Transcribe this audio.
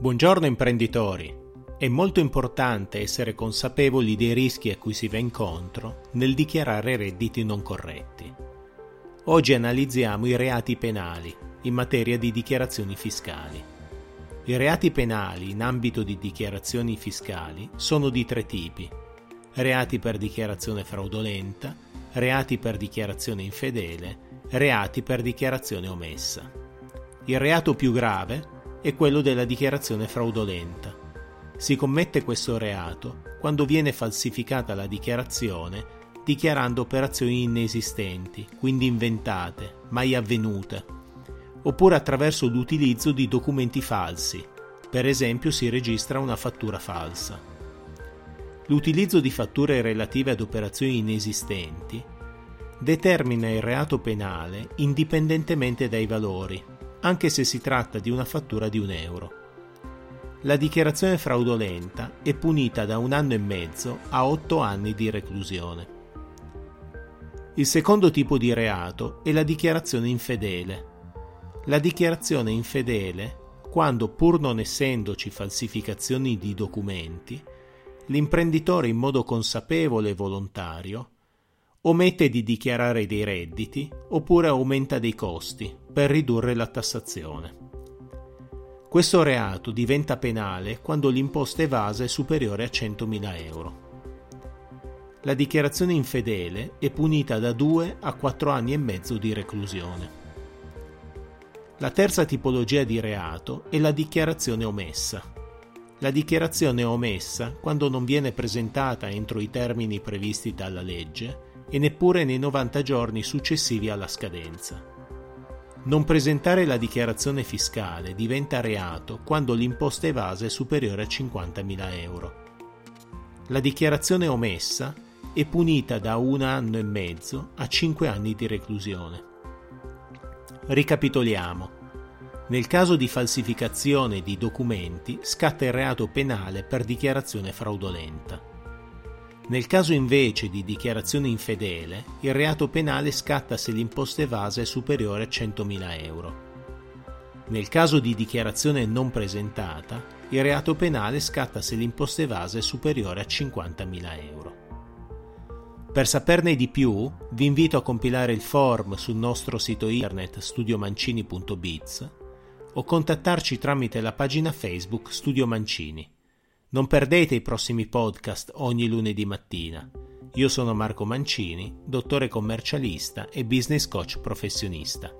Buongiorno imprenditori. È molto importante essere consapevoli dei rischi a cui si va incontro nel dichiarare redditi non corretti. Oggi analizziamo i reati penali in materia di dichiarazioni fiscali. I reati penali in ambito di dichiarazioni fiscali sono di tre tipi. Reati per dichiarazione fraudolenta, reati per dichiarazione infedele, reati per dichiarazione omessa. Il reato più grave è quello della dichiarazione fraudolenta. Si commette questo reato quando viene falsificata la dichiarazione dichiarando operazioni inesistenti, quindi inventate, mai avvenute, oppure attraverso l'utilizzo di documenti falsi, per esempio si registra una fattura falsa. L'utilizzo di fatture relative ad operazioni inesistenti determina il reato penale indipendentemente dai valori, anche se si tratta di una fattura di un euro. La dichiarazione fraudolenta è punita da un anno e mezzo a otto anni di reclusione. Il secondo tipo di reato è la dichiarazione infedele. La dichiarazione infedele quando, pur non essendoci falsificazioni di documenti, l'imprenditore in modo consapevole e volontario omette di dichiarare dei redditi oppure aumenta dei costi per ridurre la tassazione. Questo reato diventa penale quando l'imposta evasa è superiore a 100.000 euro. La dichiarazione infedele è punita da 2 a 4 anni e mezzo di reclusione. La terza tipologia di reato è la dichiarazione omessa. La dichiarazione omessa quando non viene presentata entro i termini previsti dalla legge e neppure nei 90 giorni successivi alla scadenza. Non presentare la dichiarazione fiscale diventa reato quando l'imposta evasa è superiore a 50.000 euro. La dichiarazione omessa è punita da un anno e mezzo a 5 anni di reclusione. Ricapitoliamo. Nel caso di falsificazione di documenti scatta il reato penale per dichiarazione fraudolenta. Nel caso invece di dichiarazione infedele, il reato penale scatta se l'imposta evasa è superiore a 100.000 euro. Nel caso di dichiarazione non presentata, il reato penale scatta se l'imposta evasa è superiore a 50.000 euro. Per saperne di più, vi invito a compilare il form sul nostro sito internet studiomancini.biz o contattarci tramite la pagina Facebook Studio Mancini. Non perdete i prossimi podcast ogni lunedì mattina. Io sono Marco Mancini, dottore commercialista e business coach professionista.